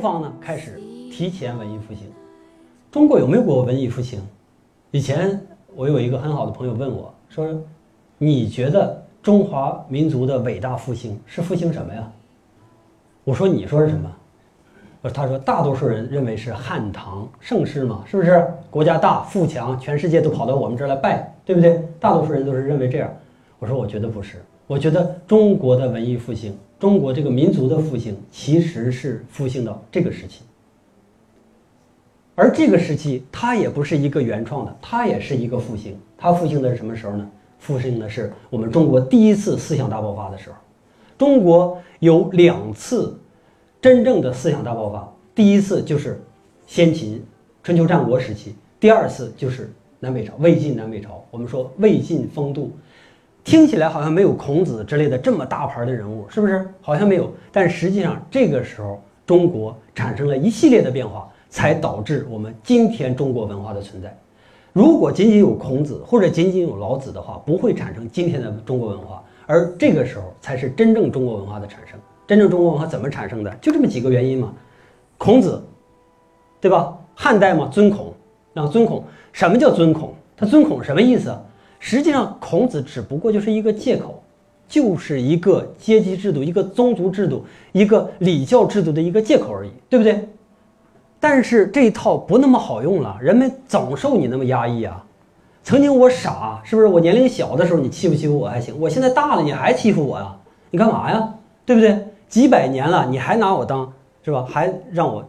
方呢开始提前文艺复兴。中国有没有过文艺复兴？以前我有一个很好的朋友问我说：“你觉得中华民族的伟大复兴是复兴什么呀？”我说：“你说是什么？”他说：“大多数人认为是汉唐盛世嘛，是不是？国家大富强，全世界都跑到我们这儿来拜，对不对？大多数人都是认为这样。”我说：“我觉得不是，我觉得中国的文艺复兴，中国这个民族的复兴，其实是复兴到这个时期。而这个时期，它也不是一个原创的，它也是一个复兴。它复兴的是什么时候呢？复兴的是我们中国第一次思想大爆发的时候。中国有两次真正的思想大爆发，第一次就是先秦春秋战国时期，第二次就是南北朝魏晋南北朝。我们说魏晋风度，听起来好像没有孔子之类的这么大牌的人物，是不是？好像没有，但实际上这个时候中国产生了一系列的变化。才导致我们今天中国文化的存在。如果仅仅有孔子或者仅仅有老子的话，不会产生今天的中国文化。而这个时候才是真正中国文化的产生。真正中国文化怎么产生的？就这么几个原因嘛。孔子，对吧？汉代嘛，尊孔，啊尊孔，什么叫尊孔？他尊孔什么意思？实际上，孔子只不过就是一个借口，就是一个阶级制度、一个宗族制度、一个礼教制度的一个借口而已，对不对？但是这一套不那么好用了，人们总受你那么压抑啊。曾经我傻，是不是？我年龄小的时候你欺负欺负我还行，我现在大了你还欺负我呀？你干嘛呀？对不对？几百年了你还拿我当是吧？还让我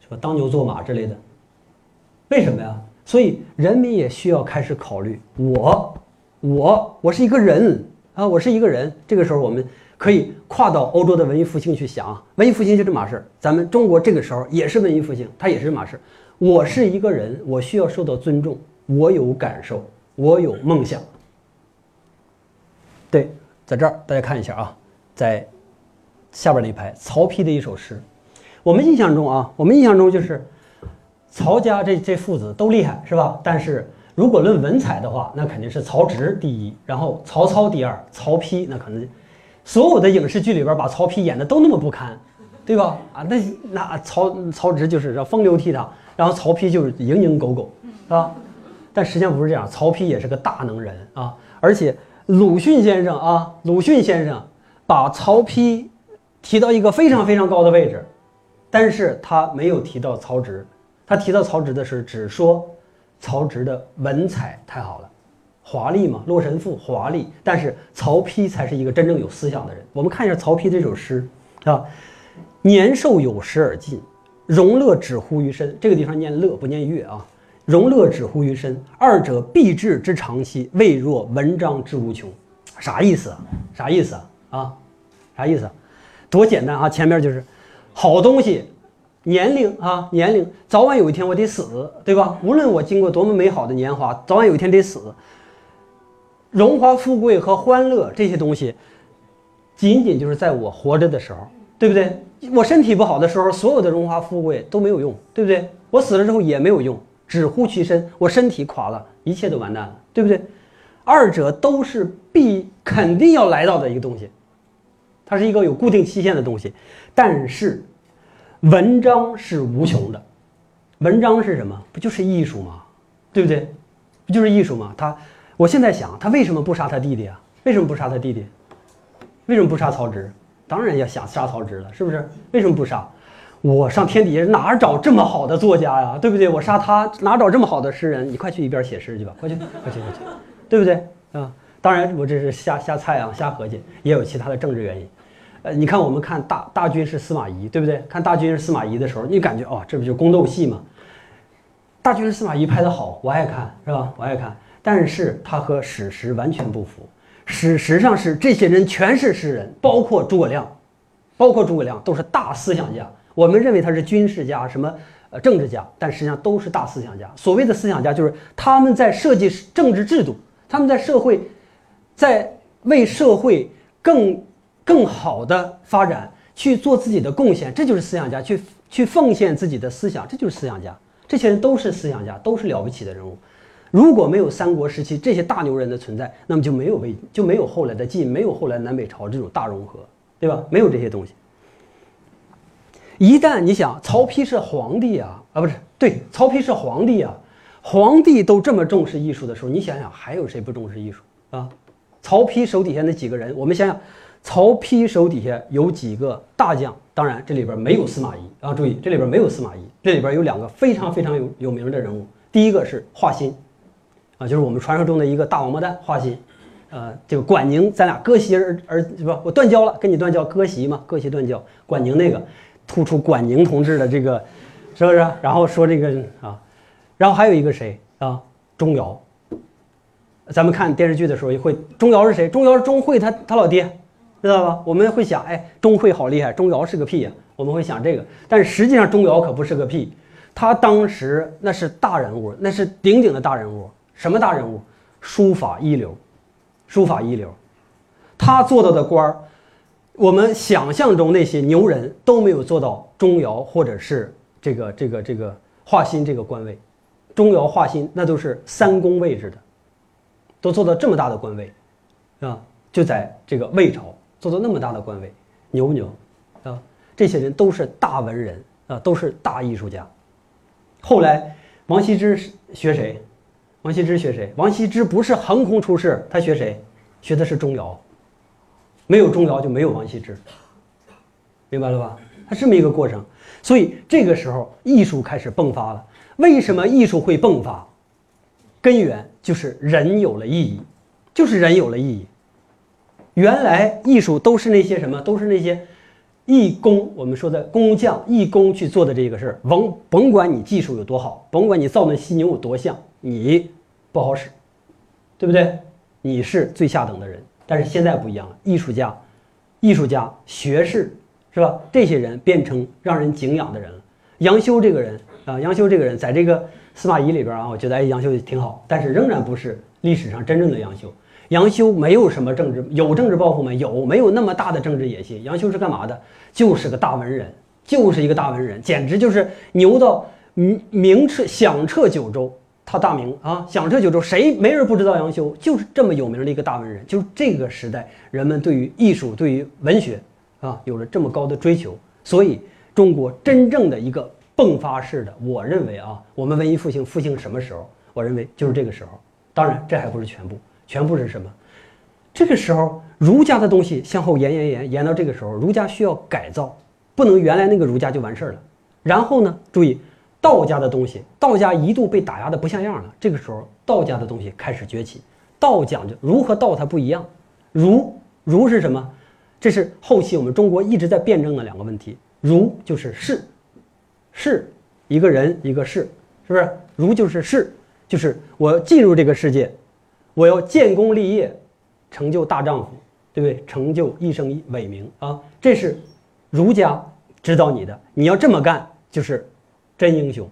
是吧当牛做马之类的？为什么呀？所以人民也需要开始考虑我，我，我是一个人啊，我是一个人。这个时候我们。可以跨到欧洲的文艺复兴去想，文艺复兴就这码事儿。咱们中国这个时候也是文艺复兴，它也是这码事儿。我是一个人，我需要受到尊重，我有感受，我有梦想。对，在这儿大家看一下啊，在下边那一排，曹丕的一首诗。我们印象中啊，我们印象中就是曹家这这父子都厉害，是吧？但是如果论文采的话，那肯定是曹植第一，然后曹操第二，曹丕那可能。所有的影视剧里边把曹丕演的都那么不堪，对吧？啊，那那曹曹植就是风流倜傥，然后曹丕就是蝇营狗苟，是吧？但实际上不是这样，曹丕也是个大能人啊。而且鲁迅先生啊，鲁迅先生把曹丕提到一个非常非常高的位置，但是他没有提到曹植。他提到曹植的时候只说曹植的文采太好了。华丽嘛，《洛神赋》华丽，但是曹丕才是一个真正有思想的人。我们看一下曹丕这首诗啊，“年寿有时而尽，荣乐止乎于身。”这个地方念乐不念乐啊，“荣乐止乎于身，二者必至之长期，未若文章之无穷。”啥意思啊？啥意思啊？啊，啥意思？多简单啊！前面就是好东西，年龄啊，年龄，早晚有一天我得死，对吧？无论我经过多么美好的年华，早晚有一天得死。荣华富贵和欢乐这些东西，仅仅就是在我活着的时候，对不对？我身体不好的时候，所有的荣华富贵都没有用，对不对？我死了之后也没有用，只乎其身。我身体垮了，一切都完蛋了，对不对？二者都是必肯定要来到的一个东西，它是一个有固定期限的东西。但是，文章是无穷的，文章是什么？不就是艺术吗？对不对？不就是艺术吗？他。我现在想，他为什么不杀他弟弟啊？为什么不杀他弟弟？为什么不杀曹植？当然要想杀曹植了，是不是？为什么不杀？我上天底下哪找这么好的作家呀？对不对？我杀他哪找这么好的诗人？你快去一边写诗去吧，快去，快去，快去，对不对？啊，当然我这是瞎瞎猜啊，瞎合计，也有其他的政治原因。呃，你看我们看大大军是司马懿，对不对？看大军是司马懿的时候，你感觉哦，这不就宫斗戏吗？大军是司马懿拍的好，我爱看，是吧？我爱看。但是它和史实完全不符。史实上是这些人全是诗人，包括诸葛亮，包括诸葛亮都是大思想家。我们认为他是军事家，什么呃政治家，但实际上都是大思想家。所谓的思想家，就是他们在设计政治制度，他们在社会，在为社会更更好的发展去做自己的贡献，这就是思想家，去去奉献自己的思想，这就是思想家。这些人都是思想家，都是了不起的人物。如果没有三国时期这些大牛人的存在，那么就没有魏，就没有后来的晋，没有后来南北朝这种大融合，对吧？没有这些东西。一旦你想曹丕是皇帝啊啊不是对，曹丕是皇帝啊，皇帝都这么重视艺术的时候，你想想还有谁不重视艺术啊？曹丕手底下那几个人，我们想想，曹丕手底下有几个大将？当然这里边没有司马懿啊，注意这里边没有司马懿，这里边有两个非常非常有有名的人物，第一个是华歆，啊，就是我们传说中的一个大王八蛋华歆。呃，这个管宁，咱俩割席而而不，我断交了，跟你断交，割席嘛，割席断交。管宁那个突出管宁同志的这个，是不是？然后说这个啊，然后还有一个谁啊？钟繇。咱们看电视剧的时候也会，钟繇是谁？钟繇是钟会他他老爹，知道吧？我们会想，哎，钟会好厉害，钟繇是个屁呀，我们会想这个。但实际上钟繇可不是个屁，他当时那是大人物，那是鼎鼎的大人物。什么大人物？书法一流。书法一流，他做到的官儿，我们想象中那些牛人都没有做到钟繇或者是这个这个这个华歆这个官位，钟繇、华歆那都是三公位置的，都做到这么大的官位，啊，就在这个魏朝做到那么大的官位，牛不牛？啊，这些人都是大文人啊，都是大艺术家。后来王羲之学谁？王羲之学谁？王羲之不是横空出世，他学谁？学的是钟繇。没有钟繇就没有王羲之，明白了吧？他这么一个过程。所以这个时候艺术开始迸发了。为什么艺术会迸发？根源就是人有了意义，就是人有了意义。原来艺术都是那些什么？都是那些艺工，我们说的工匠、艺工去做的这个事儿。甭甭管你技术有多好，甭管你造那犀牛有多像。你不好使，对不对？你是最下等的人。但是现在不一样了，艺术家、艺术家、学士，是吧？这些人变成让人敬仰的人了。杨修这个人啊，杨修这个人，在这个司马懿里边啊，我觉得哎，杨修挺好，但是仍然不是历史上真正的杨修。杨修没有什么政治，有政治抱负吗？有，没有那么大的政治野心。杨修是干嘛的？就是个大文人，就是一个大文人，简直就是牛到名名彻响彻九州。他大名啊，响彻九州，谁没人不知道杨修？就是这么有名的一个大文人。就是这个时代，人们对于艺术、对于文学啊，有了这么高的追求，所以中国真正的一个迸发式的，我认为啊，我们文艺复兴复兴什么时候？我认为就是这个时候。当然，这还不是全部，全部是什么？这个时候，儒家的东西向后延延延延到这个时候，儒家需要改造，不能原来那个儒家就完事儿了。然后呢，注意。道家的东西，道家一度被打压的不像样了。这个时候，道家的东西开始崛起。道讲究儒和道它不一样，儒儒是什么？这是后期我们中国一直在辩证的两个问题。儒就是是，是一个人一个事，是不是？儒就是士，就是我进入这个世界，我要建功立业，成就大丈夫，对不对？成就一生伟名啊！这是儒家指导你的，你要这么干就是。真英雄，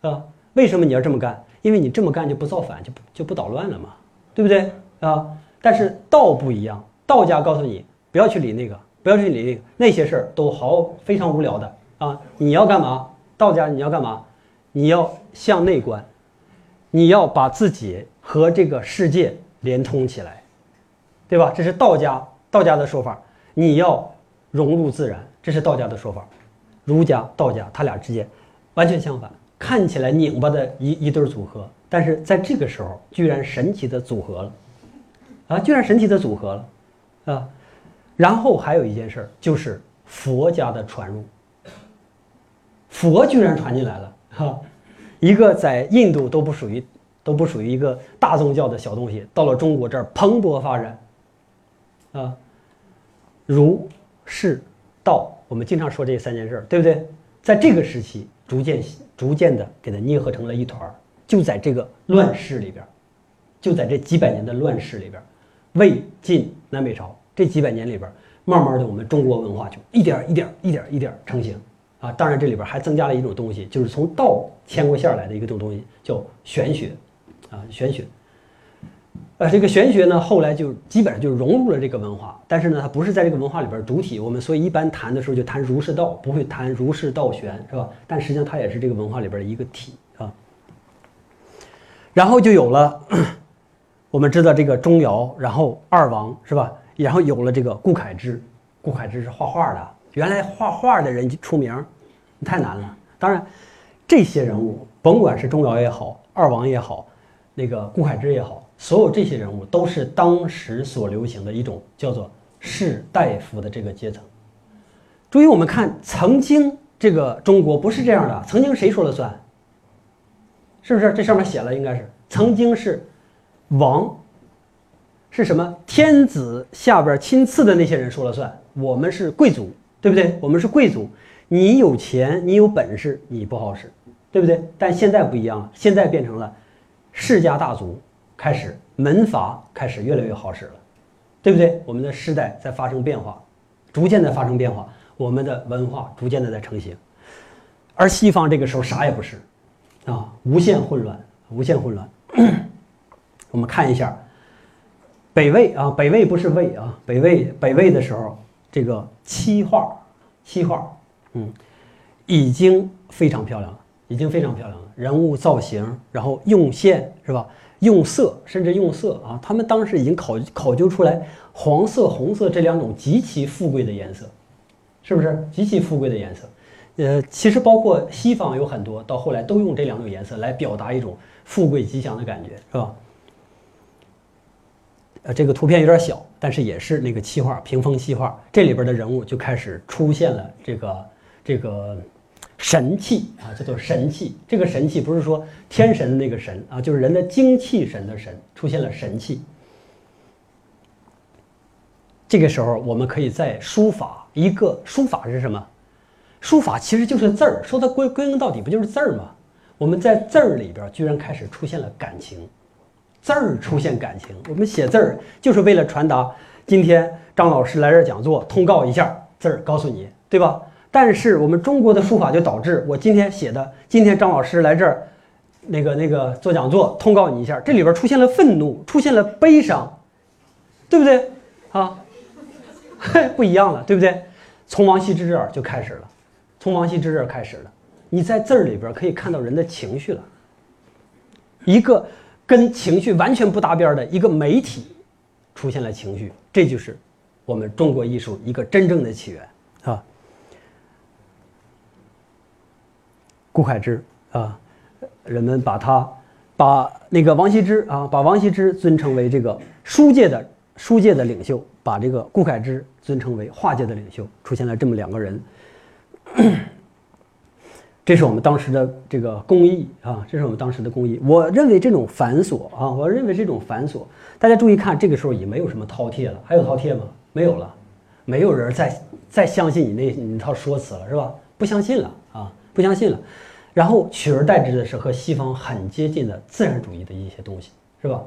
啊，为什么你要这么干？因为你这么干就不造反，就不就不捣乱了嘛，对不对啊？但是道不一样，道家告诉你不要去理那个，不要去理那个，那些事儿都好非常无聊的啊！你要干嘛？道家你要干嘛？你要向内观，你要把自己和这个世界连通起来，对吧？这是道家道家的说法。你要融入自然，这是道家的说法。儒家、道家，他俩之间。完全相反，看起来拧巴的一一对组合，但是在这个时候居然神奇的组合了，啊，居然神奇的组合了，啊，然后还有一件事儿就是佛家的传入，佛居然传进来了，哈，一个在印度都不属于都不属于一个大宗教的小东西，到了中国这儿蓬勃发展，啊，儒、释、道，我们经常说这三件事儿，对不对？在这个时期。逐渐、逐渐的给它捏合成了一团儿，就在这个乱世里边，就在这几百年的乱世里边，魏晋南北朝这几百年里边，慢慢的我们中国文化就一点一点、一点一点成型啊。当然这里边还增加了一种东西，就是从道牵过线来的一种东西，叫玄学啊，玄学。呃，这个玄学呢，后来就基本上就融入了这个文化，但是呢，它不是在这个文化里边主体。我们所以一般谈的时候就谈儒释道，不会谈儒释道玄，是吧？但实际上它也是这个文化里边的一个体啊。然后就有了，我们知道这个钟繇，然后二王是吧？然后有了这个顾恺之，顾恺之是画画的，原来画画的人出名，太难了。当然，这些人物，甭管是钟繇也好，二王也好，那个顾恺之也好，所有这些人物都是当时所流行的一种叫做士大夫的这个阶层。注意，我们看曾经这个中国不是这样的，曾经谁说了算？是不是这上面写了？应该是曾经是王，是什么天子下边亲赐的那些人说了算。我们是贵族，对不对？我们是贵族，你有钱，你有本事，你不好使，对不对？但现在不一样了，现在变成了世家大族，开始门阀开始越来越好使了，对不对？我们的时代在发生变化，逐渐的发生变化，我们的文化逐渐的在成型，而西方这个时候啥也不是。啊，无限混乱，无限混乱。我们看一下北魏啊，北魏不是魏啊，北魏北魏的时候，这个漆画，漆画，嗯，已经非常漂亮了，已经非常漂亮了。人物造型，然后用线是吧？用色，甚至用色啊，他们当时已经考考究出来黄色、红色这两种极其富贵的颜色，是不是极其富贵的颜色？呃，其实包括西方有很多，到后来都用这两种颜色来表达一种富贵吉祥的感觉，是吧？呃，这个图片有点小，但是也是那个漆画，屏风漆画，这里边的人物就开始出现了这个这个神气啊，叫做神气。这个神气不是说天神的那个神啊，就是人的精气神的神，出现了神气。这个时候，我们可以在书法，一个书法是什么？书法其实就是字儿，说它归归根到底不就是字儿吗？我们在字儿里边居然开始出现了感情，字儿出现感情。我们写字儿就是为了传达今天张老师来这儿讲座，通告一下字儿，告诉你，对吧？但是我们中国的书法就导致我今天写的，今天张老师来这儿，那个那个做讲座，通告你一下，这里边出现了愤怒，出现了悲伤，对不对？啊，嘿 不一样了，对不对？从王羲之这儿就开始了。从王羲之这儿开始了，你在字儿里边可以看到人的情绪了。一个跟情绪完全不搭边的一个媒体，出现了情绪，这就是我们中国艺术一个真正的起源啊。顾恺之啊，人们把他把那个王羲之啊，把王羲之尊称为这个书界的书界的领袖，把这个顾恺之尊称为画界的领袖，出现了这么两个人。这是我们当时的这个工艺啊，这是我们当时的工艺。我认为这种繁琐啊，我认为这种繁琐，大家注意看，这个时候已没有什么饕餮了，还有饕餮吗？没有了，没有人再再相信你那那套说辞了，是吧？不相信了啊，不相信了。然后取而代之的是和西方很接近的自然主义的一些东西，是吧？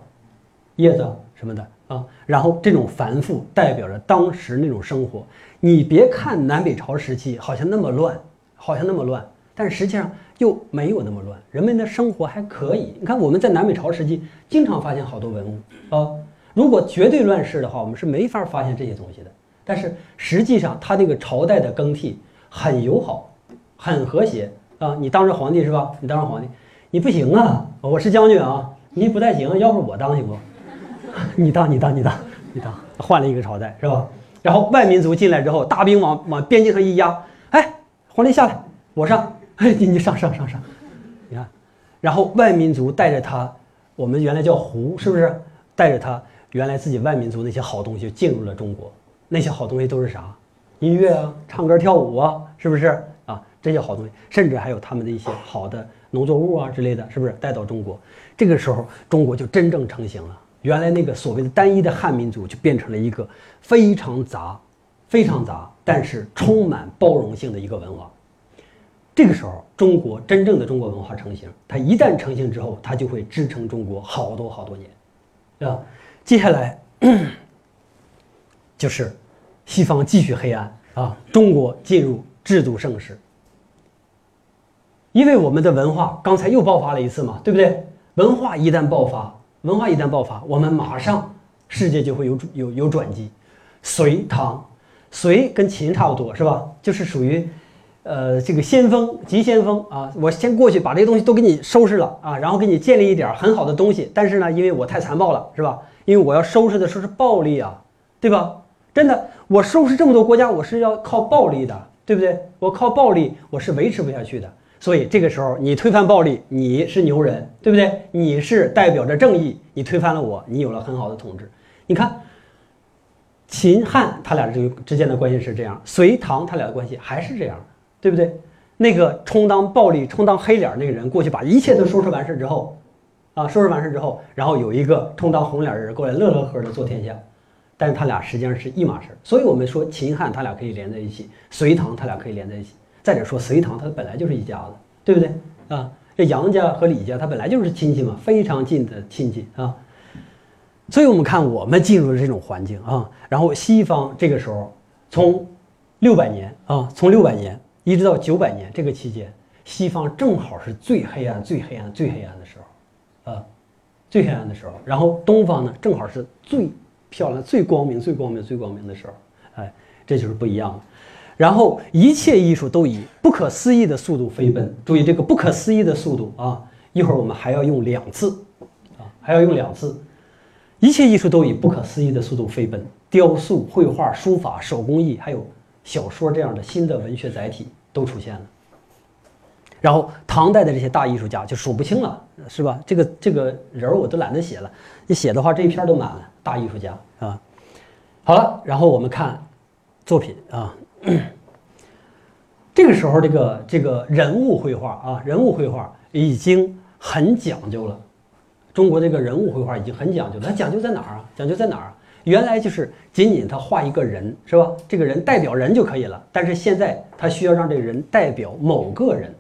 叶子什么的啊，然后这种繁复代表着当时那种生活。你别看南北朝时期好像那么乱，好像那么乱，但实际上又没有那么乱，人们的生活还可以。你看我们在南北朝时期经常发现好多文物啊，如果绝对乱世的话，我们是没法发现这些东西的。但是实际上，它那个朝代的更替很友好，很和谐啊。你当上皇帝是吧？你当上皇帝，你不行啊，我是将军啊，你不太行，要不我当行不？你当，你当，你当，你当，换了一个朝代是吧？然后外民族进来之后，大兵往往边境上一压，哎，皇帝下来，我上，哎，你你上上上上，你看，然后外民族带着他，我们原来叫胡，是不是？带着他原来自己外民族那些好东西进入了中国，那些好东西都是啥？音乐啊，唱歌跳舞啊，是不是？这些好东西，甚至还有他们的一些好的农作物啊之类的，是不是带到中国？这个时候，中国就真正成型了。原来那个所谓的单一的汉民族，就变成了一个非常杂、非常杂，但是充满包容性的一个文化。这个时候，中国真正的中国文化成型。它一旦成型之后，它就会支撑中国好多好多年，对吧？接下来就是西方继续黑暗啊，中国进入制度盛世。因为我们的文化刚才又爆发了一次嘛，对不对？文化一旦爆发。文化一旦爆发，我们马上世界就会有有有转机。隋唐，隋跟秦差不多是吧？就是属于，呃，这个先锋，急先锋啊！我先过去把这些东西都给你收拾了啊，然后给你建立一点很好的东西。但是呢，因为我太残暴了，是吧？因为我要收拾的时候是暴力啊，对吧？真的，我收拾这么多国家，我是要靠暴力的，对不对？我靠暴力，我是维持不下去的。所以这个时候，你推翻暴力，你是牛人，对不对？你是代表着正义，你推翻了我，你有了很好的统治。你看，秦汉他俩之之间的关系是这样，隋唐他俩的关系还是这样，对不对？那个充当暴力、充当黑脸那个人过去把一切都收拾完事之后，啊，收拾完事之后，然后有一个充当红脸的人过来乐乐呵的做天下，但是他俩实际上是一码事。所以我们说秦汉他俩可以连在一起，隋唐他俩可以连在一起。再者说隋唐他本来就是一家子，对不对啊？这杨家和李家他本来就是亲戚嘛，非常近的亲戚啊。所以我们看我们进入了这种环境啊，然后西方这个时候从六百年啊，从六百年。一直到九百年这个期间，西方正好是最黑暗、最黑暗、最黑暗的时候，啊，最黑暗的时候。然后东方呢，正好是最漂亮、最光明、最光明、最光明的时候。哎，这就是不一样的。然后一切艺术都以不可思议的速度飞奔。注意这个不可思议的速度啊！一会儿我们还要用两次，啊，还要用两次。一切艺术都以不可思议的速度飞奔。雕塑、绘画、书法、手工艺，还有小说这样的新的文学载体。都出现了，然后唐代的这些大艺术家就数不清了，是吧？这个这个人我都懒得写了，你写的话这一篇都满了。大艺术家啊，好了，然后我们看作品啊，这个时候这个这个人物绘画啊，人物绘画已经很讲究了。中国这个人物绘画已经很讲究，它讲究在哪儿啊？讲究在哪儿？原来就是仅仅他画一个人是吧？这个人代表人就可以了。但是现在他需要让这个人代表某个人，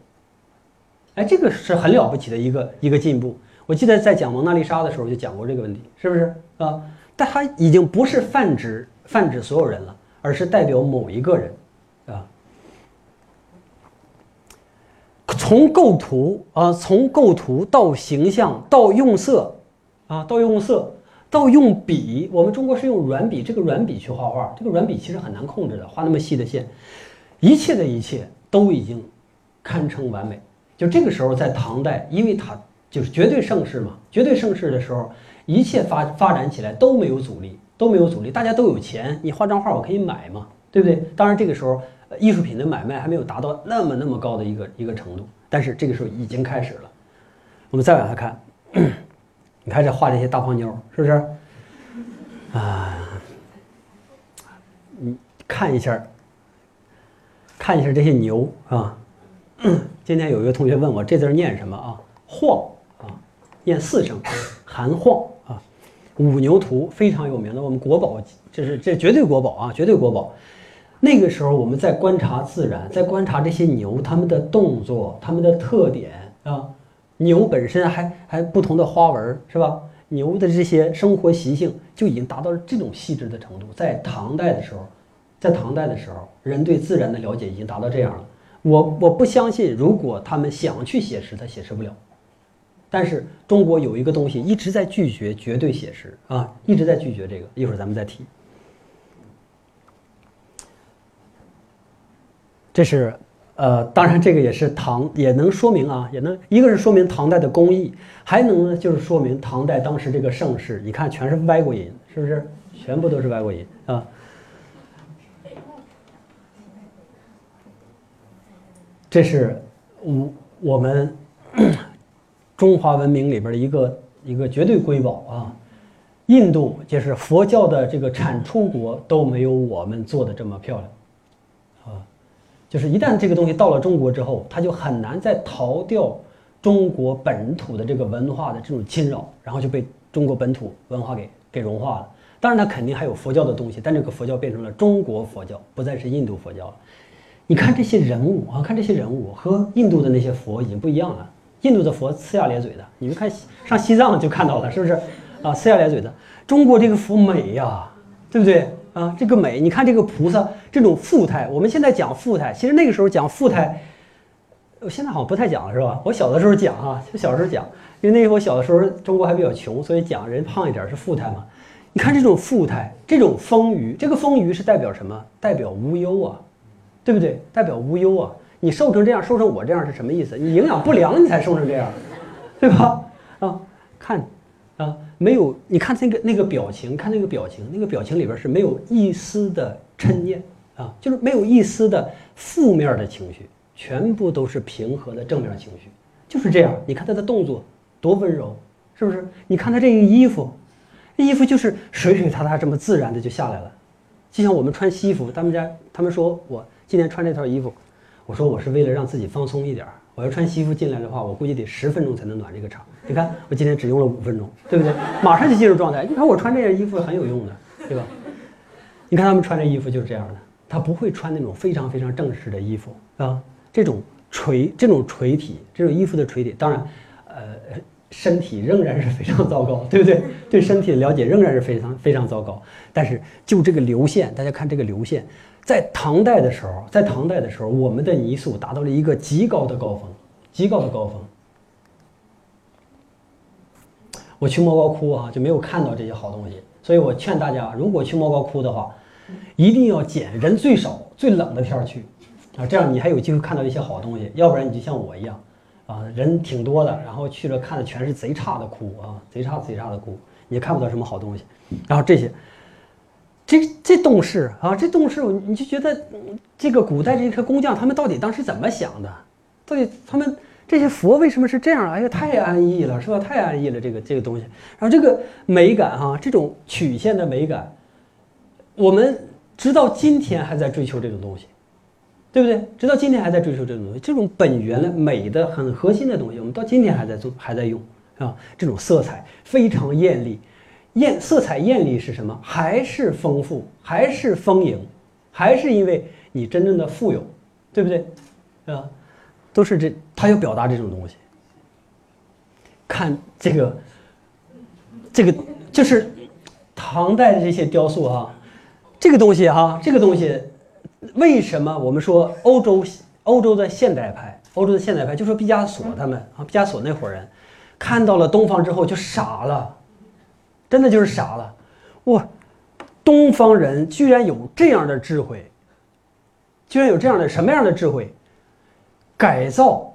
哎，这个是很了不起的一个一个进步。我记得在讲蒙娜丽莎的时候就讲过这个问题，是不是啊？但他已经不是泛指泛指所有人了，而是代表某一个人，啊。从构图啊，从构图到形象到用色啊，到用色。到用笔，我们中国是用软笔，这个软笔去画画，这个软笔其实很难控制的，画那么细的线，一切的一切都已经堪称完美。就这个时候，在唐代，因为它就是绝对盛世嘛，绝对盛世的时候，一切发发展起来都没有阻力，都没有阻力，大家都有钱，你画张画我可以买嘛，对不对？当然这个时候，艺术品的买卖还没有达到那么那么高的一个一个程度，但是这个时候已经开始了。我们再往下看。你看这画这些大胖妞，是不是？啊，你看一下，看一下这些牛啊。今天有一个同学问我这字念什么啊？晃啊，念四声，含晃。五牛图非常有名的，我们国宝，这是这绝对国宝啊，绝对国宝。那个时候我们在观察自然，在观察这些牛，它们的动作，它们的特点啊。牛本身还还不同的花纹是吧？牛的这些生活习性就已经达到了这种细致的程度。在唐代的时候，在唐代的时候，人对自然的了解已经达到这样了。我我不相信，如果他们想去写实，他写实不了。但是中国有一个东西一直在拒绝绝对写实啊，一直在拒绝这个。一会儿咱们再提。这是。呃，当然，这个也是唐，也能说明啊，也能一个是说明唐代的工艺，还能呢就是说明唐代当时这个盛世。你看，全是外国银，是不是？全部都是外国银啊。这是我我们中华文明里边的一个一个绝对瑰宝啊。印度就是佛教的这个产出国，都没有我们做的这么漂亮。啊就是一旦这个东西到了中国之后，它就很难再逃掉中国本土的这个文化的这种侵扰，然后就被中国本土文化给给融化了。当然，它肯定还有佛教的东西，但这个佛教变成了中国佛教，不再是印度佛教了。你看这些人物啊，看这些人物和印度的那些佛已经不一样了。印度的佛呲牙咧嘴的，你们看上西藏就看到了，是不是啊？呲牙咧嘴的。中国这个佛美呀，对不对？啊，这个美，你看这个菩萨这种富态，我们现在讲富态，其实那个时候讲富态，我现在好像不太讲了，是吧？我小的时候讲哈，就小时候讲，因为那时候我小的时候中国还比较穷，所以讲人胖一点是富态嘛。你看这种富态，这种丰腴，这个丰腴是代表什么？代表无忧啊，对不对？代表无忧啊。你瘦成这样，瘦成我这样是什么意思？你营养不良，你才瘦成这样，对吧？啊，看，啊，没有，你看那个那个表情，看那个表情，那个表情里边是没有一丝的嗔念啊，就是没有一丝的负面的情绪，全部都是平和的正面情绪，就是这样。你看他的动作多温柔，是不是？你看他这个衣服，衣服就是水水塌塌这么自然的就下来了，就像我们穿西服，他们家他们说我今天穿这套衣服，我说我是为了让自己放松一点儿。我要穿西服进来的话，我估计得十分钟才能暖这个场。你看，我今天只用了五分钟，对不对？马上就进入状态。你看我穿这件衣服很有用的，对吧？你看他们穿这衣服就是这样的，他不会穿那种非常非常正式的衣服啊。这种垂这种垂体，这种衣服的垂体，当然，呃，身体仍然是非常糟糕，对不对？对身体的了解仍然是非常非常糟糕。但是就这个流线，大家看这个流线。在唐代的时候，在唐代的时候，我们的泥塑达到了一个极高的高峰，极高的高峰。我去莫高窟啊，就没有看到这些好东西，所以我劝大家，如果去莫高窟的话，一定要捡人最少、最冷的天儿去啊，这样你还有机会看到一些好东西。要不然你就像我一样，啊，人挺多的，然后去了看的全是贼差的窟啊，贼差贼差的窟，你看不到什么好东西。然后这些。这这洞室啊，这洞室，你就觉得这个古代这些工匠他们到底当时怎么想的？到底他们这些佛为什么是这样？哎呀，太安逸了，是吧？太安逸了，这个这个东西。然后这个美感哈，这种曲线的美感，我们直到今天还在追求这种东西，对不对？直到今天还在追求这种东西，这种本源的美的很核心的东西，我们到今天还在做，还在用啊。这种色彩非常艳丽。艳色彩艳丽是什么？还是丰富，还是丰盈，还是因为你真正的富有，对不对？啊，都是这，他要表达这种东西。看这个，这个就是唐代的这些雕塑哈，这个东西哈，这个东西为什么我们说欧洲欧洲的现代派，欧洲的现代派，就说毕加索他们啊，毕加索那伙人看到了东方之后就傻了。真的就是傻了，哇！东方人居然有这样的智慧，居然有这样的什么样的智慧？改造，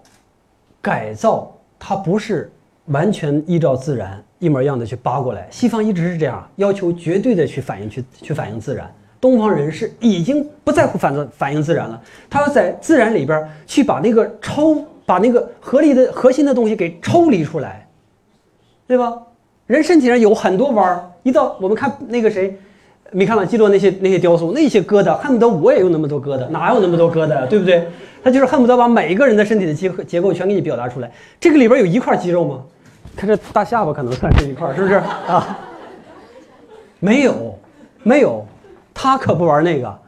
改造，它不是完全依照自然一模一样的去扒过来。西方一直是这样，要求绝对的去反映去去反映自然。东方人是已经不在乎反反映自然了，他要在自然里边去把那个抽，把那个合理的核心的东西给抽离出来，对吧？人身体上有很多弯儿，一到我们看那个谁，米开朗基罗那些那些雕塑，那些疙瘩，恨不得我也有那么多疙瘩，哪有那么多疙瘩，对不对？他就是恨不得把每一个人的身体的结结构全给你表达出来。这个里边有一块肌肉吗？他这大下巴可能算是一块，是不是啊？没有，没有，他可不玩那个，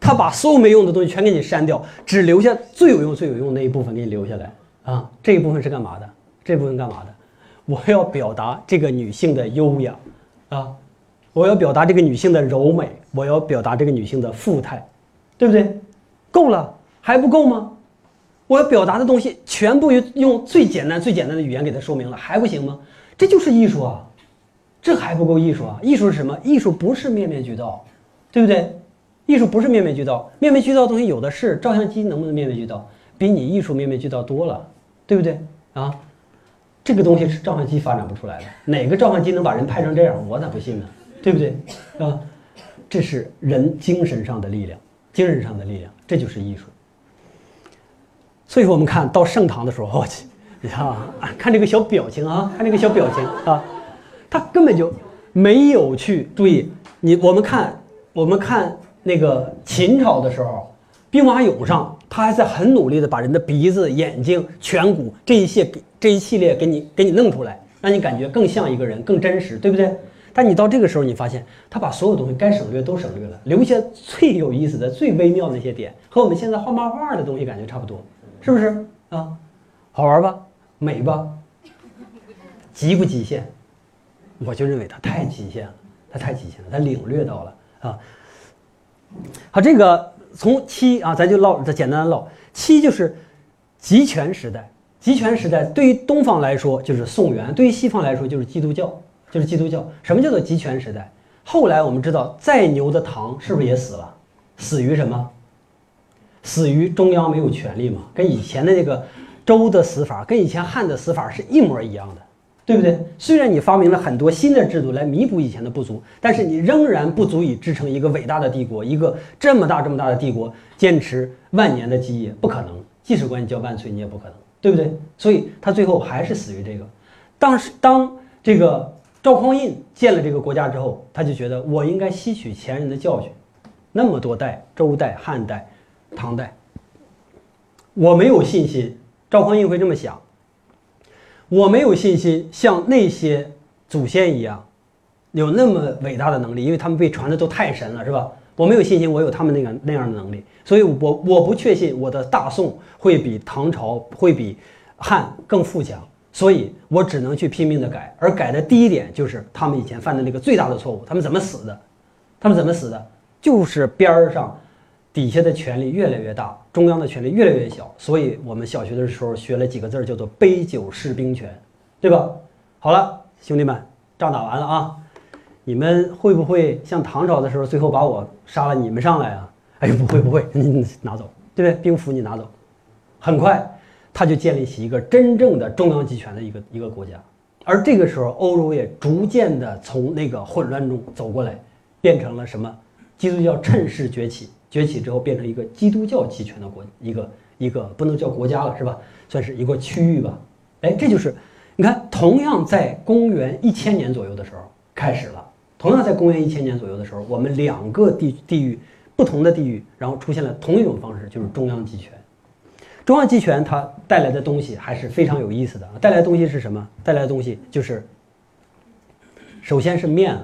他把所有没用的东西全给你删掉，只留下最有用、最有用那一部分给你留下来啊。这一部分是干嘛的？这部分干嘛的？我要表达这个女性的优雅，啊，我要表达这个女性的柔美，我要表达这个女性的富态，对不对？够了，还不够吗？我要表达的东西全部用用最简单、最简单的语言给它说明了，还不行吗？这就是艺术啊，这还不够艺术啊！艺术是什么？艺术不是面面俱到，对不对？艺术不是面面俱到，面面俱到的东西有的是。照相机能不能面面俱到？比你艺术面面俱到多了，对不对？啊？这个东西是照相机发展不出来的，哪个照相机能把人拍成这样？我咋不信呢？对不对？啊，这是人精神上的力量，精神上的力量，这就是艺术。所以说，我们看到盛唐的时候，我去，你看啊，看这个小表情啊，看这个小表情啊，他根本就没有去注意你。我们看，我们看那个秦朝的时候，兵马俑上，他还在很努力的把人的鼻子、眼睛、颧骨这一些给。这一系列给你给你弄出来，让你感觉更像一个人，更真实，对不对？但你到这个时候，你发现他把所有东西该省略都省略了，留下最有意思的、最微妙的那些点，和我们现在画漫画的东西感觉差不多，是不是啊？好玩吧？美吧？极不极限？我就认为它太极限了，它太极限了，它领略到了啊。好，这个从七啊，咱就唠，再简单的唠，七就是集权时代。集权时代对于东方来说就是宋元，对于西方来说就是基督教，就是基督教。什么叫做集权时代？后来我们知道，再牛的唐是不是也死了？死于什么？死于中央没有权力嘛？跟以前的那个周的死法，跟以前汉的死法是一模一样的，对不对？虽然你发明了很多新的制度来弥补以前的不足，但是你仍然不足以支撑一个伟大的帝国，一个这么大这么大的帝国坚持万年的基业，不可能。即使管你叫万岁，你也不可能，对不对？所以他最后还是死于这个。当时当这个赵匡胤建了这个国家之后，他就觉得我应该吸取前人的教训，那么多代，周代、汉代、唐代，我没有信心。赵匡胤会这么想。我没有信心像那些祖先一样有那么伟大的能力，因为他们被传的都太神了，是吧？我没有信心我有他们那个那样的能力，所以我我不确信我的大宋会比唐朝会比汉更富强，所以我只能去拼命的改。而改的第一点就是他们以前犯的那个最大的错误，他们怎么死的？他们怎么死的？就是边儿上底下的权力越来越大。中央的权力越来越小，所以我们小学的时候学了几个字儿，叫做“杯酒释兵权”，对吧？好了，兄弟们，仗打完了啊！你们会不会像唐朝的时候，最后把我杀了，你们上来啊？哎，不会不会，你拿走，对不对？兵符你拿走。很快，他就建立起一个真正的中央集权的一个一个国家。而这个时候，欧洲也逐渐的从那个混乱中走过来，变成了什么？基督教趁势崛起。崛起之后变成一个基督教集权的国，一个一个不能叫国家了，是吧？算是一个区域吧。哎，这就是你看，同样在公元一千年左右的时候开始了。同样在公元一千年左右的时候，我们两个地地域不同的地域，然后出现了同一种方式，就是中央集权。中央集权它带来的东西还是非常有意思的。带来的东西是什么？带来的东西就是，首先是面，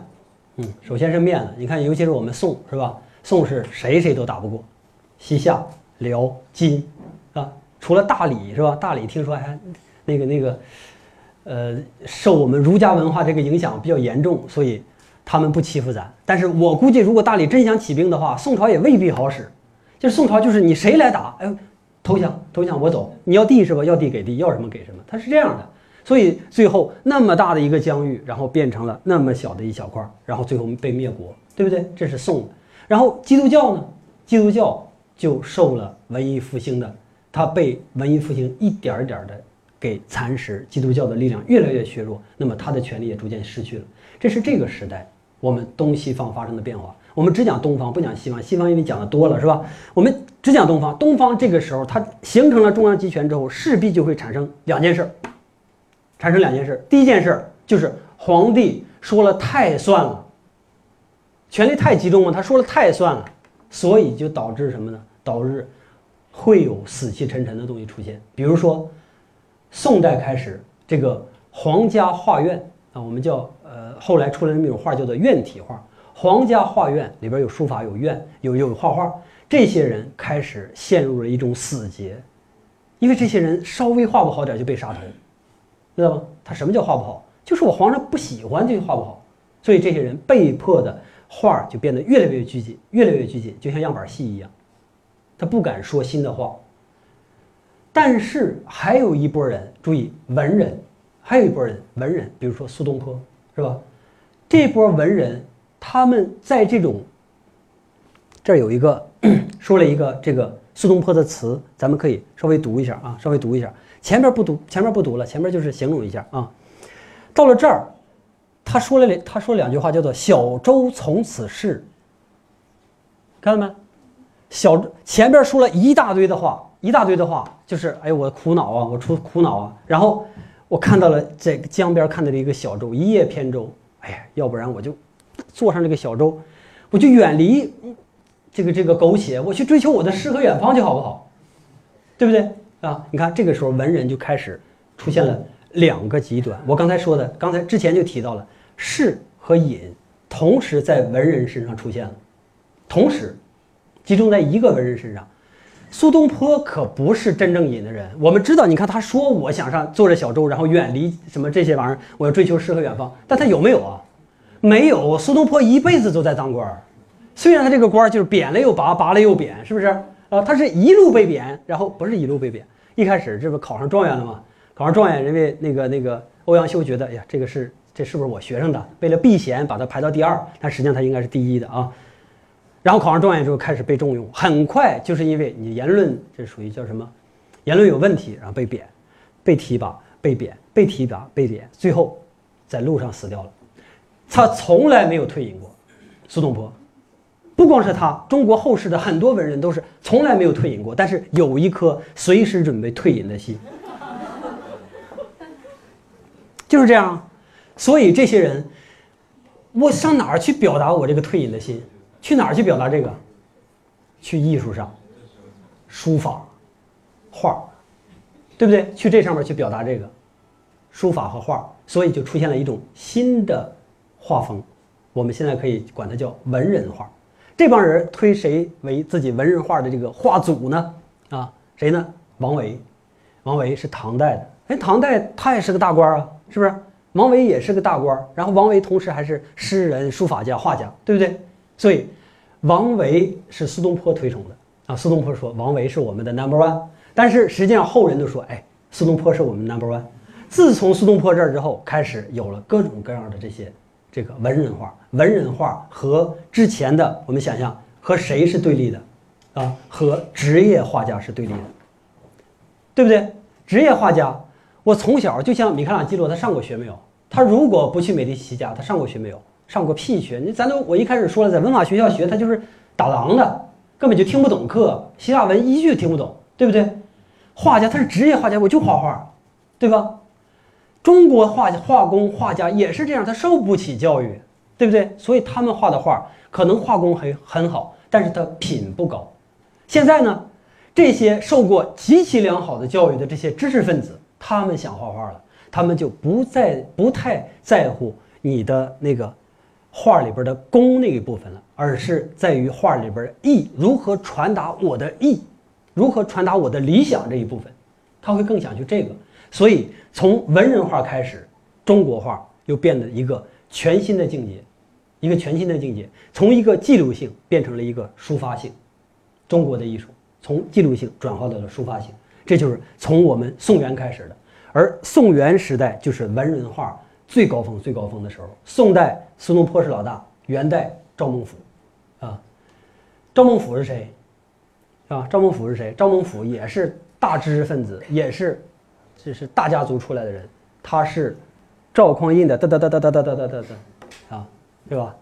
嗯，首先是面。你看，尤其是我们宋，是吧？宋是谁谁都打不过，西夏、辽、金，啊，除了大理是吧？大理听说还那个那个，呃，受我们儒家文化这个影响比较严重，所以他们不欺负咱。但是我估计，如果大理真想起兵的话，宋朝也未必好使。就是宋朝，就是你谁来打，哎，投降投降，我走。你要地是吧？要地给地，要什么给什么。他是这样的，所以最后那么大的一个疆域，然后变成了那么小的一小块，然后最后被灭国，对不对？这是宋。然后基督教呢？基督教就受了文艺复兴的，它被文艺复兴一点儿点儿的给蚕食，基督教的力量越来越削弱，那么它的权力也逐渐失去了。这是这个时代我们东西方发生的变化。我们只讲东方，不讲西方。西方因为讲的多了，是吧？我们只讲东方。东方这个时候它形成了中央集权之后，势必就会产生两件事，产生两件事。第一件事就是皇帝说了太算了。权力太集中了，他说了太算了，所以就导致什么呢？导致会有死气沉沉的东西出现。比如说，宋代开始这个皇家画院啊，我们叫呃，后来出来那么一种画叫做院体画。皇家画院里边有书法，有院，有有画画。这些人开始陷入了一种死结，因为这些人稍微画不好点就被杀头，知道吗？他什么叫画不好？就是我皇上不喜欢就画不好，所以这些人被迫的。画就变得越来越拘谨，越来越拘谨，就像样板戏一样，他不敢说新的话。但是还有一波人，注意文人，还有一波人文人，比如说苏东坡，是吧？这波文人他们在这种这儿有一个说了一个这个苏东坡的词，咱们可以稍微读一下啊，稍微读一下。前面不读，前面不读了，前面就是形容一下啊。到了这儿。他说了两，他说两句话，叫做“小舟从此逝”。看到没？小前边说了一大堆的话，一大堆的话，就是哎，我苦恼啊，我出苦恼啊。然后我看到了这个江边看到了一个小舟，一叶扁舟。哎呀，要不然我就坐上这个小舟，我就远离这个这个苟且，我去追求我的诗和远方，去好不好？对不对啊？你看这个时候文人就开始出现了。两个极端，我刚才说的，刚才之前就提到了，士和隐同时在文人身上出现了，同时集中在一个文人身上。苏东坡可不是真正隐的人，我们知道，你看他说我想上坐着小舟，然后远离什么这些玩意儿，我要追求诗和远方，但他有没有啊？没有，苏东坡一辈子都在当官儿，虽然他这个官儿就是贬了又拔，拔了又贬，是不是？啊，他是一路被贬，然后不是一路被贬，一开始这不考上状元了吗？考上状元，因为那个那个欧阳修觉得，哎呀，这个是这是不是我学生的？为了避嫌，把他排到第二，但实际上他应该是第一的啊。然后考上状元之后开始被重用，很快就是因为你言论这属于叫什么？言论有问题，然后被贬、被提拔、被贬，被提拔被贬，最后在路上死掉了。他从来没有退隐过，苏东坡。不光是他，中国后世的很多文人都是从来没有退隐过，但是有一颗随时准备退隐的心，就是这样。所以这些人，我上哪儿去表达我这个退隐的心？去哪儿去表达这个？去艺术上，书法、画，对不对？去这上面去表达这个，书法和画，所以就出现了一种新的画风，我们现在可以管它叫文人画。这帮人推谁为自己文人画的这个画祖呢？啊，谁呢？王维。王维是唐代的，哎，唐代他也是个大官啊，是不是？王维也是个大官，然后王维同时还是诗人、书法家、画家，对不对？所以，王维是苏东坡推崇的啊。苏东坡说王维是我们的 number one，但是实际上后人都说，哎，苏东坡是我们 number one。自从苏东坡这儿之后，开始有了各种各样的这些。这个文人画，文人画和之前的我们想象和谁是对立的，啊，和职业画家是对立的，对不对？职业画家，我从小就像米开朗基罗，他上过学没有？他如果不去美第奇家，他上过学没有？上过屁学！你咱都我一开始说了，在文法学校学，他就是打狼的，根本就听不懂课，希腊文一句听不懂，对不对？画家他是职业画家，我就画画，对吧？中国画画工画家也是这样，他受不起教育，对不对？所以他们画的画可能画工很很好，但是他品不高。现在呢，这些受过极其良好的教育的这些知识分子，他们想画画了，他们就不再不太在乎你的那个画里边的工那一部分了，而是在于画里边意如何传达我的意，如何传达我的理想这一部分，他会更想去这个。所以，从文人画开始，中国画又变得一个全新的境界，一个全新的境界，从一个记录性变成了一个抒发性。中国的艺术从记录性转化到了抒发性，这就是从我们宋元开始的。而宋元时代就是文人画最高峰、最高峰的时候。宋代苏东坡是老大，元代赵孟頫，啊，赵孟頫是谁？啊，赵孟頫是谁？赵孟頫也是大知识分子，也是。这是大家族出来的人，他是赵匡胤的哒哒哒哒哒哒哒哒哒哒啊，对吧？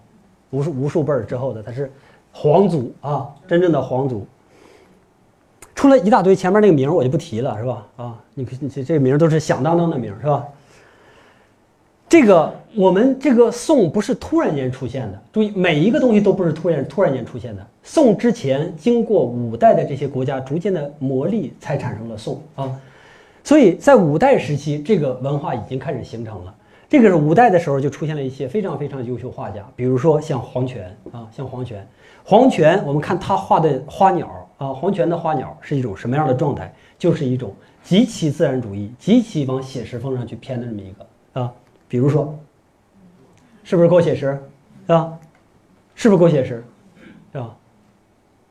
无数无数辈儿之后的，他是皇族啊，真正的皇族。出了一大堆，前面那个名我就不提了，是吧？啊，你你这这名都是响当当的名，是吧？这个我们这个宋不是突然间出现的，注意每一个东西都不是突然突然间出现的。宋之前经过五代的这些国家逐渐的磨砺，才产生了宋啊。所以在五代时期，这个文化已经开始形成了。这个是五代的时候就出现了一些非常非常优秀画家，比如说像黄泉啊，像黄泉。黄泉，我们看他画的花鸟啊，黄泉的花鸟是一种什么样的状态？就是一种极其自然主义、极其往写实风上去偏的这么一个啊。比如说，是不是够写实？啊，是不是够写实？对吧？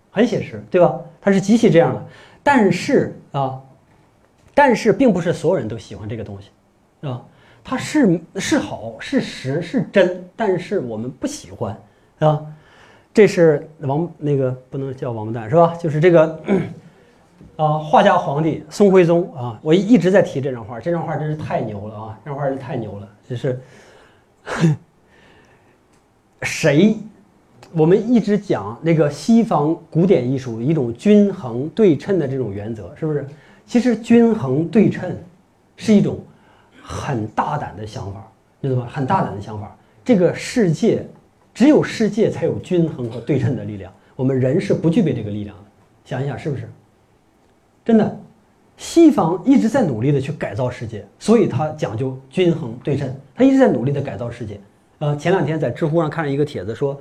很写实，对吧？它是极其这样的，但是啊。但是并不是所有人都喜欢这个东西，啊，它是是好是实是真，但是我们不喜欢，啊，这是王那个不能叫王八蛋是吧？就是这个，啊，画家皇帝宋徽宗啊，我一直在提这张画，这张画真是太牛了啊，这张画真太牛了，就是，谁？我们一直讲那个西方古典艺术一种均衡对称的这种原则，是不是？其实均衡对称是一种很大胆的想法，你知道吗？很大胆的想法。这个世界只有世界才有均衡和对称的力量，我们人是不具备这个力量的。想一想，是不是？真的，西方一直在努力的去改造世界，所以他讲究均衡对称，他一直在努力的改造世界。呃，前两天在知乎上看了一个帖子，说，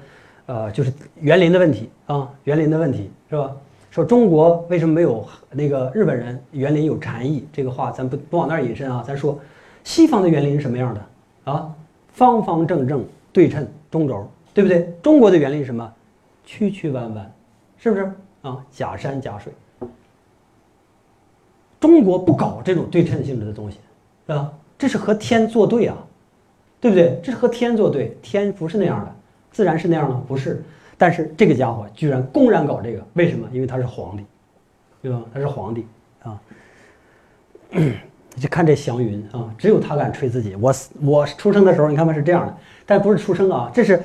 呃，就是园林的问题啊，园林的问题是吧？说中国为什么没有那个日本人园林有禅意？这个话咱不不往那儿引申啊，咱说西方的园林是什么样的啊？方方正正、对称、中轴，对不对？中国的园林什么？曲曲弯弯，是不是啊？假山假水。中国不搞这种对称性质的东西，是吧？这是和天作对啊，对不对？这是和天作对，天不是那样的，自然是那样的，不是。但是这个家伙居然公然搞这个，为什么？因为他是皇帝，对吧？他是皇帝啊，你就看这祥云啊，只有他敢吹自己。我我出生的时候，你看吧是这样的，但不是出生啊，这是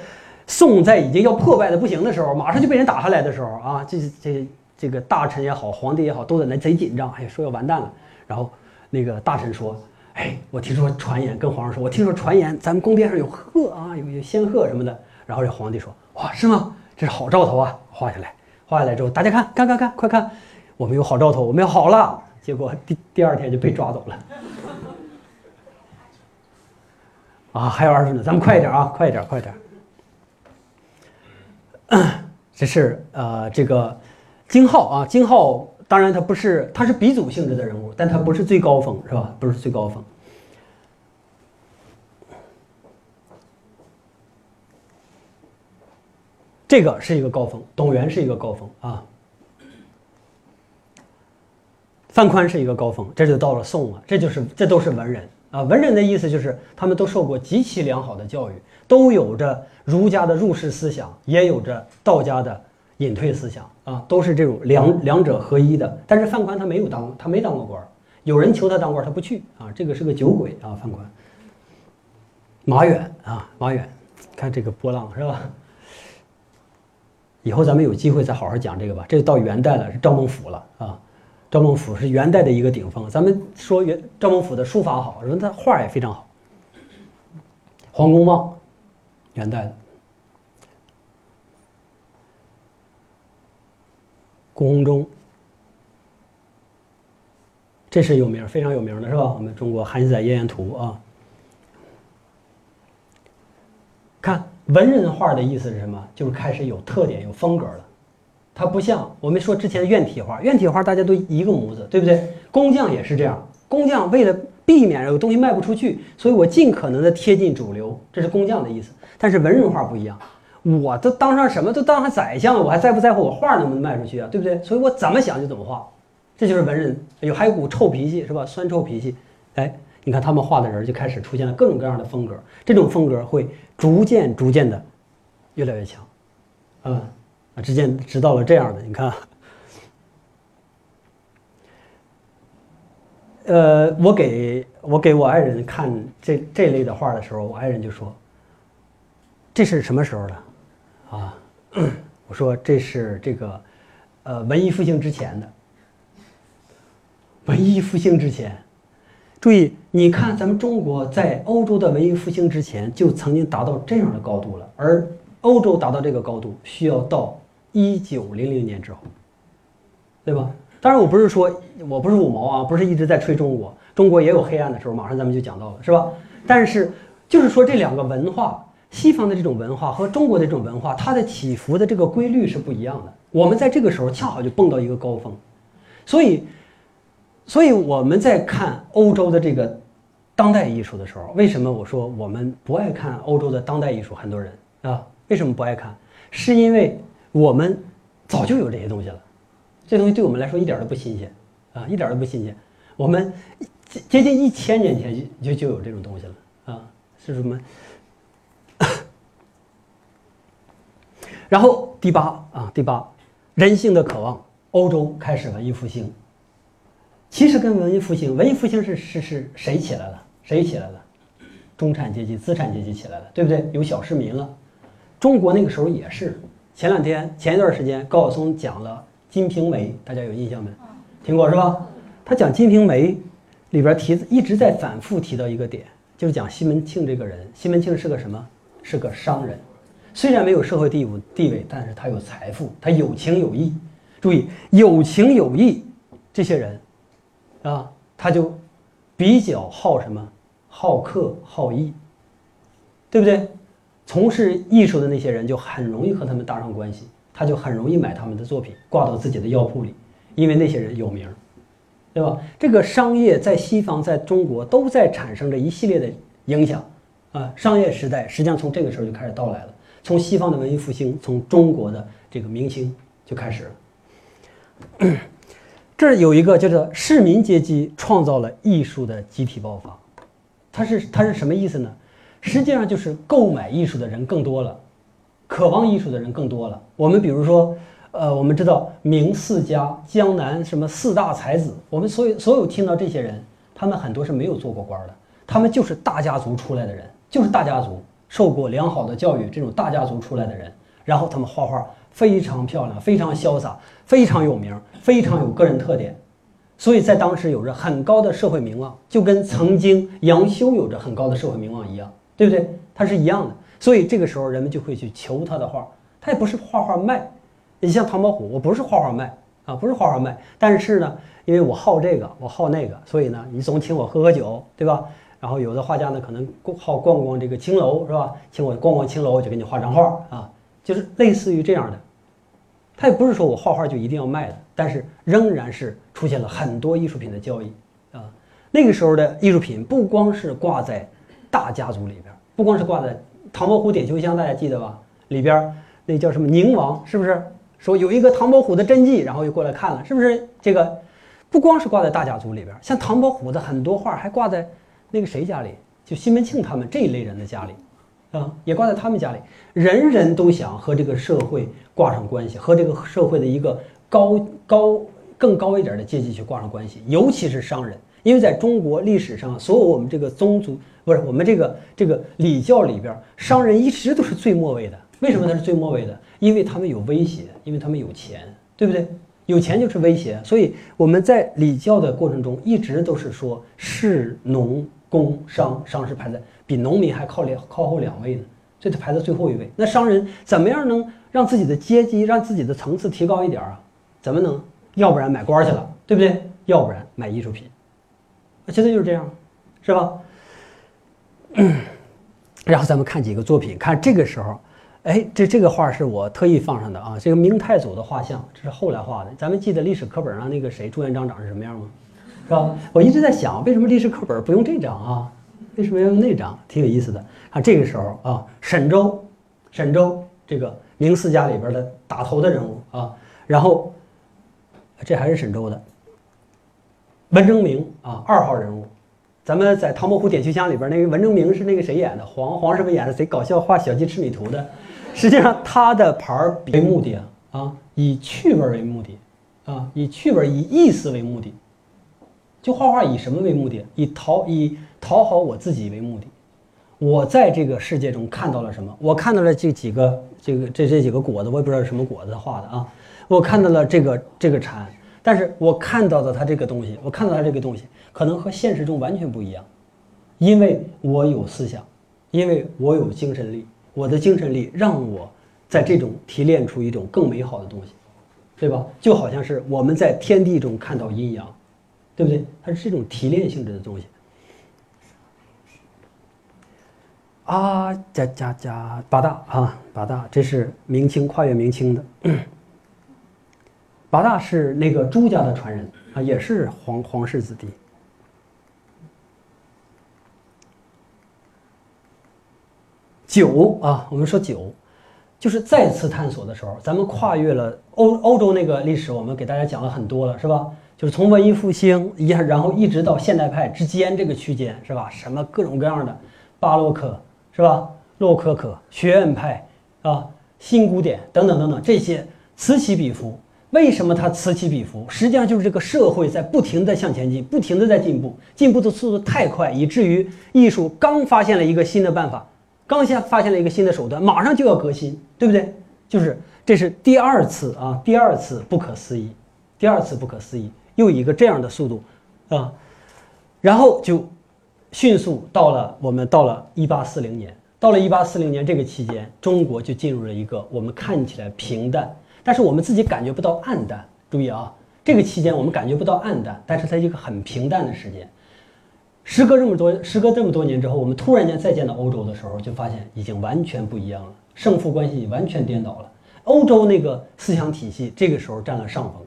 宋在已经要破败的不行的时候，马上就被人打下来的时候啊，这这这个大臣也好，皇帝也好，都在那贼紧张，哎，说要完蛋了。然后那个大臣说，哎，我听说传言，跟皇上说，我听说传言，咱们宫殿上有鹤啊，有有仙鹤什么的。然后这皇帝说，哇，是吗？这是好兆头啊，画下来，画下来之后，大家看看看看，快看，我们有好兆头，我们要好了。结果第第二天就被抓走了。啊，还有二十分钟，咱们快一点啊，快一点，快一点。这是呃，这个金浩啊，金浩，当然他不是，他是鼻祖性质的人物，但他不是最高峰，是吧？不是最高峰。这个是一个高峰，董源是一个高峰啊。范宽是一个高峰，这就到了宋了，这就是这都是文人啊。文人的意思就是他们都受过极其良好的教育，都有着儒家的入世思想，也有着道家的隐退思想啊，都是这种两两者合一的。但是范宽他没有当，他没当过官有人求他当官他不去啊，这个是个酒鬼啊。范宽，马远啊，马远，看这个波浪是吧？以后咱们有机会再好好讲这个吧。这个到元代了，是赵孟頫了啊。赵孟頫是元代的一个顶峰。咱们说元赵孟頫的书法好，说他画也非常好。黄公望，元代的。顾闳中，这是有名，非常有名的是吧？我们中国《韩熙载夜宴图》啊。看文人画的意思是什么？就是开始有特点、有风格了。它不像我们说之前的院体画，院体画大家都一个模子，对不对？工匠也是这样，工匠为了避免有东西卖不出去，所以我尽可能的贴近主流，这是工匠的意思。但是文人画不一样，我都当上什么都当上宰相了，我还在不在乎我画能不能卖出去啊？对不对？所以我怎么想就怎么画，这就是文人有还有股臭脾气是吧？酸臭脾气，哎，你看他们画的人就开始出现了各种各样的风格，这种风格会逐渐逐渐的越来越强，嗯。啊，直接知道了这样的，你看，呃，我给我给我爱人看这这类的画的时候，我爱人就说：“这是什么时候的？”啊，我说这是这个，呃，文艺复兴之前的。文艺复兴之前，注意，你看咱们中国在欧洲的文艺复兴之前就曾经达到这样的高度了，而欧洲达到这个高度需要到。一九零零年之后，对吧？当然，我不是说我不是五毛啊，不是一直在吹中国，中国也有黑暗的时候。马上咱们就讲到了，是吧？但是就是说这两个文化，西方的这种文化和中国的这种文化，它的起伏的这个规律是不一样的。我们在这个时候恰好就蹦到一个高峰，所以，所以我们在看欧洲的这个当代艺术的时候，为什么我说我们不爱看欧洲的当代艺术？很多人啊，为什么不爱看？是因为。我们早就有这些东西了，这东西对我们来说一点都不新鲜啊，一点都不新鲜。我们接接近一千年前就就就有这种东西了啊，是什么？然后第八啊，第八，人性的渴望，欧洲开始文艺复兴。其实跟文艺复兴，文艺复兴是是是谁起来了？谁起来了？中产阶级、资产阶级起来了，对不对？有小市民了。中国那个时候也是。前两天，前一段时间，高晓松讲了《金瓶梅》，大家有印象没？听过是吧？他讲《金瓶梅》里边提一直在反复提到一个点，就是讲西门庆这个人。西门庆是个什么？是个商人，虽然没有社会地位地位，但是他有财富，他有情有义。注意，有情有义，这些人啊，他就比较好什么？好客好义，对不对？从事艺术的那些人就很容易和他们搭上关系，他就很容易买他们的作品挂到自己的药铺里，因为那些人有名，对吧？这个商业在西方、在中国都在产生着一系列的影响，啊，商业时代实际上从这个时候就开始到来了，从西方的文艺复兴，从中国的这个明星就开始了。这有一个叫做市民阶级创造了艺术的集体爆发，它是它是什么意思呢？实际上就是购买艺术的人更多了，渴望艺术的人更多了。我们比如说，呃，我们知道明四家、江南什么四大才子，我们所有所有听到这些人，他们很多是没有做过官的，他们就是大家族出来的人，就是大家族受过良好的教育，这种大家族出来的人，然后他们画画非常漂亮，非常潇洒，非常有名，非常有个人特点，所以在当时有着很高的社会名望，就跟曾经杨修有着很高的社会名望一样，对不对？他是一样的，所以这个时候人们就会去求他的画，他也不是画画卖，你像唐伯虎，我不是画画卖啊，不是画画卖，但是呢。因为我好这个，我好那个，所以呢，你总请我喝喝酒，对吧？然后有的画家呢，可能好逛逛这个青楼，是吧？请我逛逛青楼，我就给你画张画啊，就是类似于这样的。他也不是说我画画就一定要卖的，但是仍然是出现了很多艺术品的交易啊。那个时候的艺术品不光是挂在大家族里边，不光是挂在唐伯虎点秋香，大家记得吧？里边那叫什么宁王，是不是？说有一个唐伯虎的真迹，然后又过来看了，是不是这个？不光是挂在大家族里边，像唐伯虎的很多画还挂在那个谁家里，就西门庆他们这一类人的家里，啊，也挂在他们家里。人人都想和这个社会挂上关系，和这个社会的一个高高更高一点的阶级去挂上关系，尤其是商人，因为在中国历史上，所有我们这个宗族不是我们这个这个礼教里边，商人一直都是最末位的。为什么他是最末位的？因为他们有威胁，因为他们有钱，对不对？有钱就是威胁，所以我们在礼教的过程中一直都是说士农工商，商是排在比农民还靠两靠后两位呢，所以它排在最后一位。那商人怎么样能让自己的阶级、让自己的层次提高一点啊？怎么能？要不然买官去了，对不对？要不然买艺术品，现在就是这样，是吧？然后咱们看几个作品，看这个时候。哎，这这个画是我特意放上的啊，这个明太祖的画像，这是后来画的。咱们记得历史课本上那个谁朱元璋长是什么样吗？是吧？我一直在想，为什么历史课本不用这张啊？为什么要用那张？挺有意思的。看这个时候啊，沈周，沈周这个明四家里边的打头的人物啊，然后这还是沈周的文征明啊，二号人物。咱们在《唐伯虎点秋香》里边那个文征明是那个谁演的？黄黄什么演的？贼搞笑，画小鸡吃米图的。实际上，他的牌儿为目的啊啊，以趣味为目的啊，以趣味、以意思为目的。就画画以什么为目的？以讨以讨好我自己为目的。我在这个世界中看到了什么？我看到了这几个这个这这几个果子，我也不知道是什么果子画的啊。我看到了这个这个蝉，但是我看到的它这个东西，我看到它这个东西可能和现实中完全不一样，因为我有思想，因为我有精神力。我的精神力让我在这种提炼出一种更美好的东西，对吧？就好像是我们在天地中看到阴阳，对不对？它是这种提炼性质的东西。啊，加加加八大啊，八大，这是明清跨越明清的。八大是那个朱家的传人啊，也是皇皇室子弟。九啊，我们说九，就是再次探索的时候，咱们跨越了欧欧洲那个历史，我们给大家讲了很多了，是吧？就是从文艺复兴一下，然后一直到现代派之间这个区间，是吧？什么各种各样的巴洛克，是吧？洛可可、学院派啊，新古典等等等等，这些此起彼伏。为什么它此起彼伏？实际上就是这个社会在不停的向前进，不停的在进步，进步的速度太快，以至于艺术刚发现了一个新的办法。刚先发现了一个新的手段，马上就要革新，对不对？就是这是第二次啊，第二次不可思议，第二次不可思议，又一个这样的速度啊，然后就迅速到了我们到了一八四零年，到了一八四零年这个期间，中国就进入了一个我们看起来平淡，但是我们自己感觉不到暗淡。注意啊，这个期间我们感觉不到暗淡，但是它一个很平淡的时间。时隔这么多，时隔这么多年之后，我们突然间再见到欧洲的时候，就发现已经完全不一样了，胜负关系完全颠倒了。欧洲那个思想体系这个时候占了上风，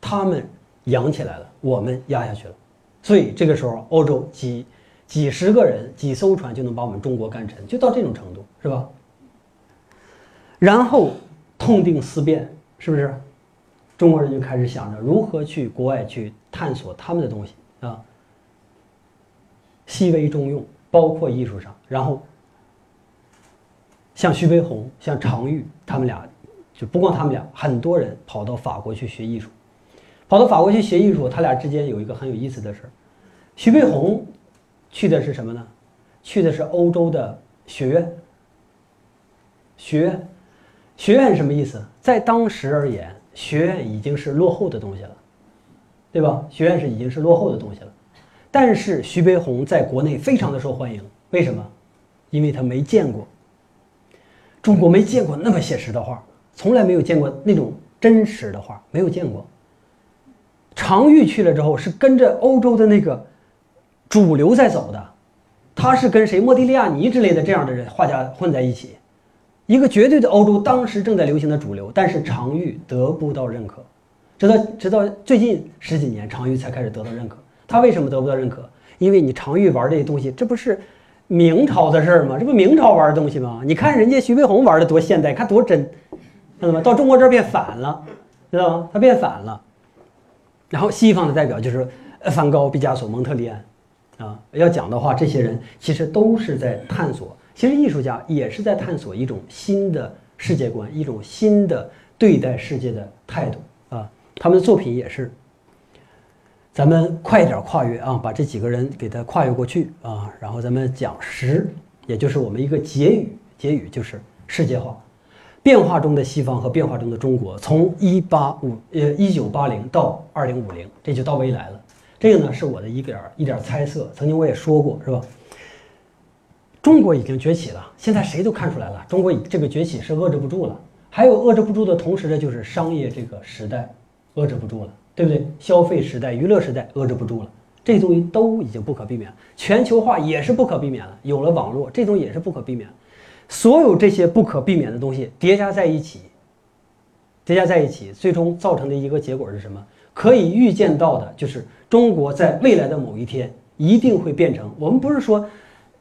他们扬起来了，我们压下去了。所以这个时候，欧洲几几十个人、几艘船就能把我们中国干沉，就到这种程度，是吧？然后痛定思变，是不是？中国人就开始想着如何去国外去探索他们的东西啊。细微中用，包括艺术上，然后像徐悲鸿、像常玉，他们俩就不光他们俩，很多人跑到法国去学艺术，跑到法国去学艺术，他俩之间有一个很有意思的事，徐悲鸿去的是什么呢？去的是欧洲的学院。学院，学院什么意思？在当时而言，学院已经是落后的东西了，对吧？学院是已经是落后的东西了。但是徐悲鸿在国内非常的受欢迎，为什么？因为他没见过中国，没见过那么写实的画，从来没有见过那种真实的画，没有见过。常玉去了之后，是跟着欧洲的那个主流在走的，他是跟谁？莫迪利亚尼之类的这样的人画家混在一起，一个绝对的欧洲当时正在流行的主流，但是常玉得不到认可，直到直到最近十几年，常玉才开始得到认可。他为什么得不到认可？因为你常玉玩这些东西，这不是明朝的事儿吗？这不明朝玩的东西吗？你看人家徐悲鸿玩的多现代，看多真，看到吗？到中国这儿变反了，知道吗？他变反了。然后西方的代表就是梵高、毕加索、蒙特利安，啊，要讲的话，这些人其实都是在探索。其实艺术家也是在探索一种新的世界观，一种新的对待世界的态度啊。他们的作品也是。咱们快点跨越啊，把这几个人给他跨越过去啊，然后咱们讲十，也就是我们一个结语，结语就是世界化，变化中的西方和变化中的中国，从一八五呃一九八零到二零五零，这就到未来了。这个呢是我的一点一点猜测，曾经我也说过，是吧？中国已经崛起了，现在谁都看出来了，中国这个崛起是遏制不住了。还有遏制不住的同时呢，就是商业这个时代遏制不住了。对不对？消费时代、娱乐时代遏制不住了，这东西都已经不可避免。全球化也是不可避免了，有了网络，这东西也是不可避免。所有这些不可避免的东西叠加在一起，叠加在一起，最终造成的一个结果是什么？可以预见到的就是中国在未来的某一天一定会变成。我们不是说，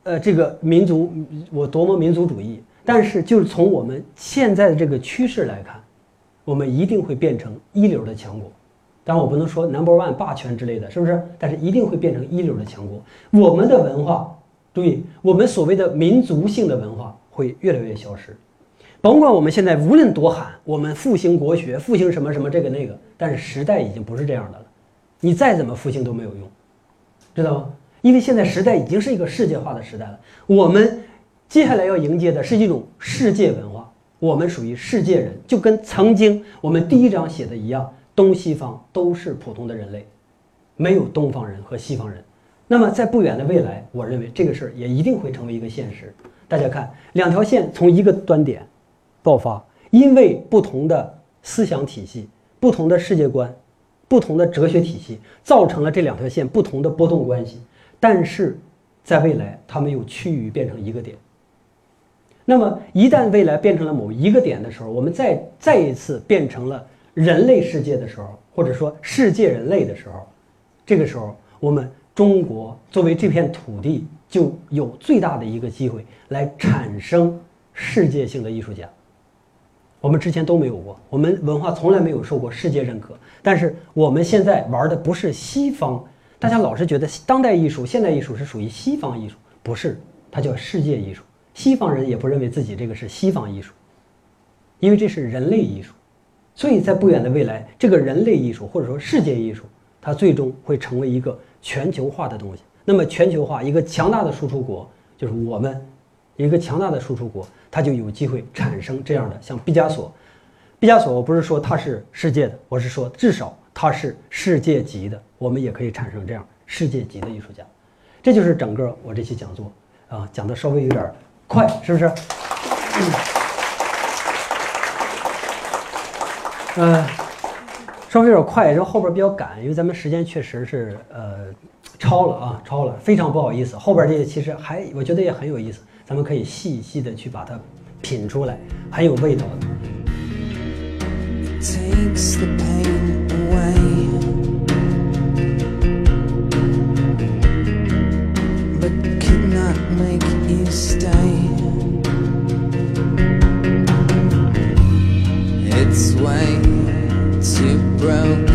呃，这个民族我多么民族主义，但是就是从我们现在的这个趋势来看，我们一定会变成一流的强国。但我不能说 number one 霸权之类的是不是？但是一定会变成一流的强国。我们的文化，注意，我们所谓的民族性的文化会越来越消失。甭管我们现在无论多喊，我们复兴国学，复兴什么什么这个那个，但是时代已经不是这样的了。你再怎么复兴都没有用，知道吗？因为现在时代已经是一个世界化的时代了。我们接下来要迎接的是一种世界文化，我们属于世界人，就跟曾经我们第一章写的一样。东西方都是普通的人类，没有东方人和西方人。那么在不远的未来，我认为这个事儿也一定会成为一个现实。大家看，两条线从一个端点爆发，因为不同的思想体系、不同的世界观、不同的哲学体系，造成了这两条线不同的波动关系。但是在未来，它们又趋于变成一个点。那么一旦未来变成了某一个点的时候，我们再再一次变成了。人类世界的时候，或者说世界人类的时候，这个时候我们中国作为这片土地，就有最大的一个机会来产生世界性的艺术家。我们之前都没有过，我们文化从来没有受过世界认可。但是我们现在玩的不是西方，大家老是觉得当代艺术、现代艺术是属于西方艺术，不是，它叫世界艺术。西方人也不认为自己这个是西方艺术，因为这是人类艺术。所以在不远的未来，这个人类艺术或者说世界艺术，它最终会成为一个全球化的东西。那么全球化，一个强大的输出国就是我们，一个强大的输出国，它就有机会产生这样的像毕加索。毕加索，我不是说他是世界的，我是说至少他是世界级的，我们也可以产生这样世界级的艺术家。这就是整个我这期讲座啊，讲的稍微有点快，是不是？嗯，稍微有点快，然后后边比较赶，因为咱们时间确实是呃超了啊，超了，非常不好意思。后边这些其实还我觉得也很有意思，咱们可以细细的去把它品出来，很有味道的。takes the pain away. But make you stay. It's way too broken.